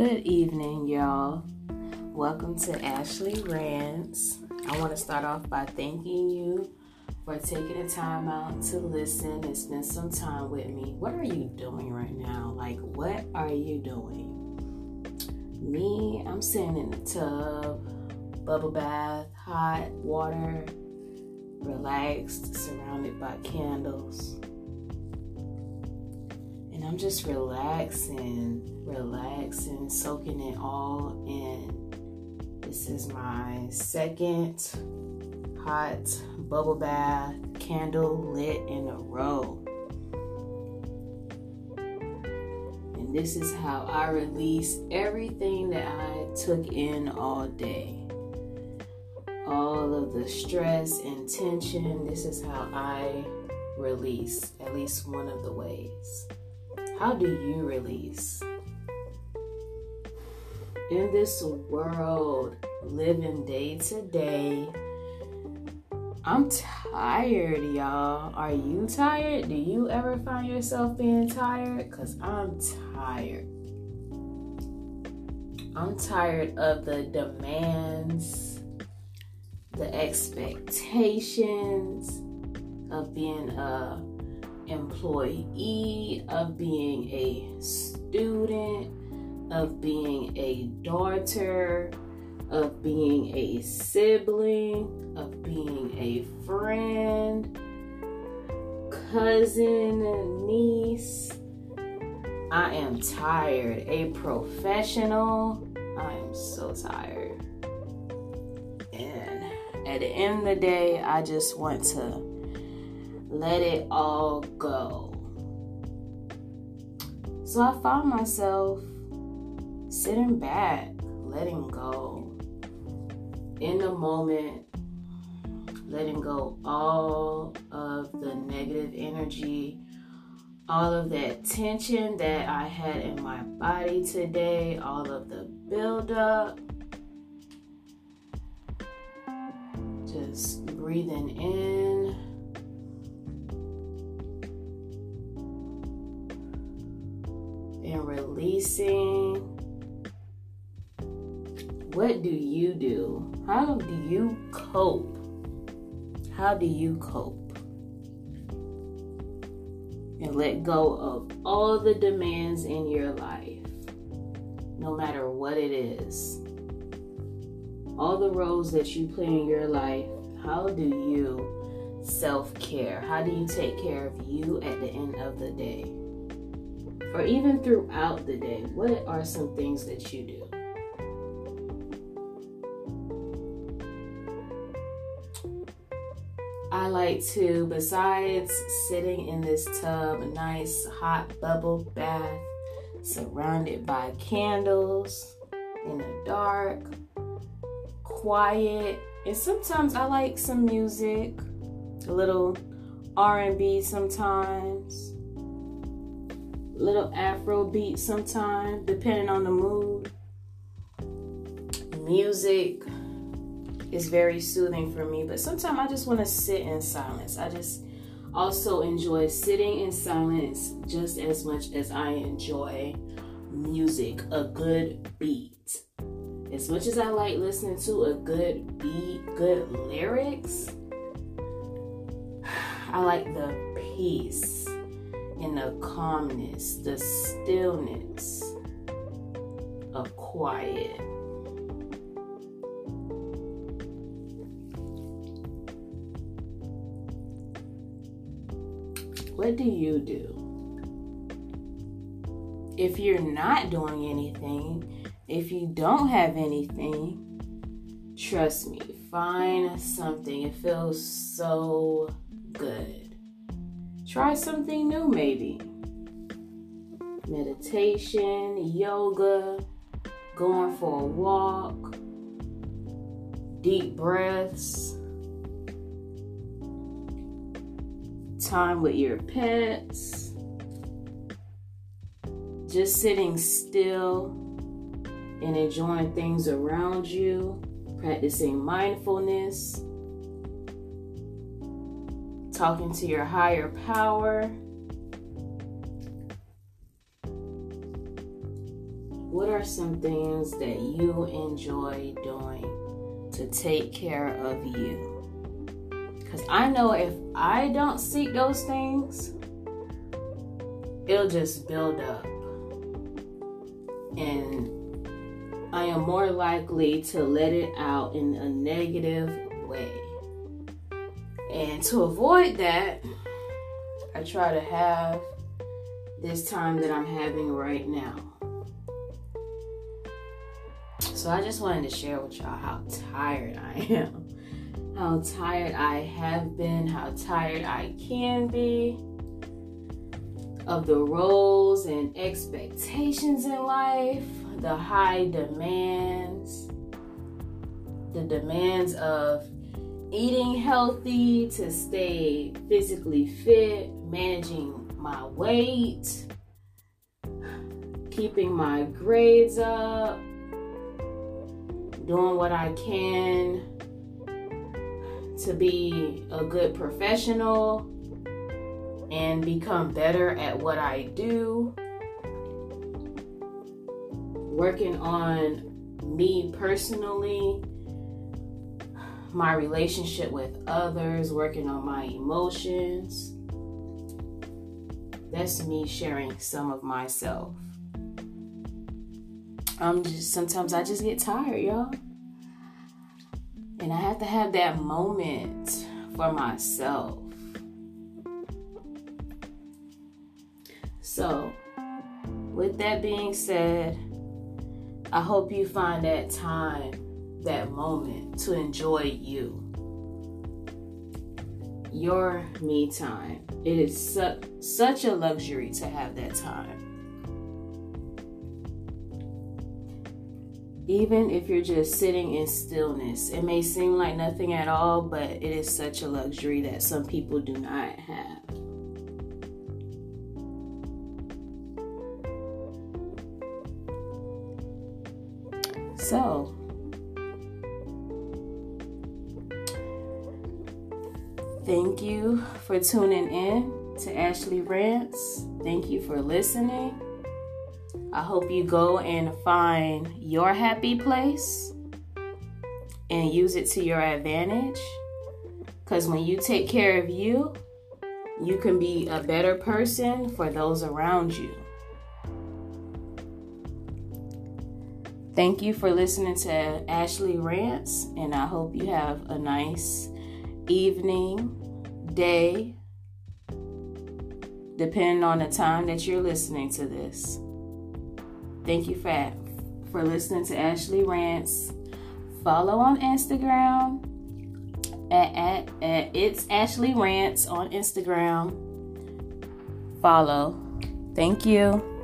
Good evening, y'all. Welcome to Ashley Rants. I want to start off by thanking you for taking the time out to listen and spend some time with me. What are you doing right now? Like, what are you doing? Me, I'm sitting in the tub, bubble bath, hot water, relaxed, surrounded by candles. I'm just relaxing, relaxing, soaking it all in. This is my second hot bubble bath candle lit in a row. And this is how I release everything that I took in all day. All of the stress and tension, this is how I release, at least one of the ways. How do you release? In this world, living day to day, I'm tired, y'all. Are you tired? Do you ever find yourself being tired? Because I'm tired. I'm tired of the demands, the expectations of being a employee, of being a student, of being a daughter, of being a sibling, of being a friend, cousin, niece. I am tired. A professional. I am so tired. And at the end of the day, I just want to let it all go. So I found myself sitting back, letting go, in the moment, letting go all of the negative energy, all of that tension that I had in my body today, all of the buildup. Just breathing in. What do you do? How do you cope? How do you cope? And let go of all the demands in your life, no matter what it is. All the roles that you play in your life, how do you self care? How do you take care of you at the end of the day? Or even throughout the day, what are some things that you do? I like to, besides sitting in this tub, a nice hot bubble bath, surrounded by candles in the dark, quiet, and sometimes I like some music, a little R&B sometimes, little Afro beat sometimes, depending on the mood. Music is very soothing for me, but sometimes I just want to sit in silence. I just also enjoy sitting in silence just as much as I enjoy music, a good beat. As much as I like listening to a good beat, good lyrics, I like the peace and the calmness, the stillness of quiet. What do you do? If you're not doing anything, if you don't have anything, trust me, find something. It feels so good. Try something new, maybe. Meditation, yoga, going for a walk, deep breaths time with your pets, just sitting still and enjoying things around you, practicing mindfulness, talking to your higher power. what are some things that you enjoy doing to take care of you? Because I know if I don't seek those things, it'll just build up. And I am more likely to let it out in a negative way. And to avoid that, I try to have this time that I'm having right now. So I just wanted to share with y'all how tired I am. How tired I have been, how tired I can be of the roles and expectations in life, the high demands, the demands of eating healthy to stay physically fit, managing my weight, keeping my grades up, doing what I can to be a good professional and become better at what I do. Working on me personally, my relationship with others, working on my emotions. That's me sharing some of myself. I'm just sometimes I just get tired, y'all. And I have to have that moment for myself. So, with that being said, I hope you find that time, that moment to enjoy you. Your me time. It is su- such a luxury to have that time. Even if you're just sitting in stillness, it may seem like nothing at all, but it is such a luxury that some people do not have. So, thank you for tuning in to Ashley Rants. Thank you for listening. I hope you go and find your happy place and use it to your advantage. Because when you take care of you, you can be a better person for those around you. Thank you for listening to Ashley Rants, and I hope you have a nice evening, day, depending on the time that you're listening to this. Thank you for, for listening to Ashley Rants. Follow on Instagram at, at, at It's Ashley Rants on Instagram. Follow. Thank you.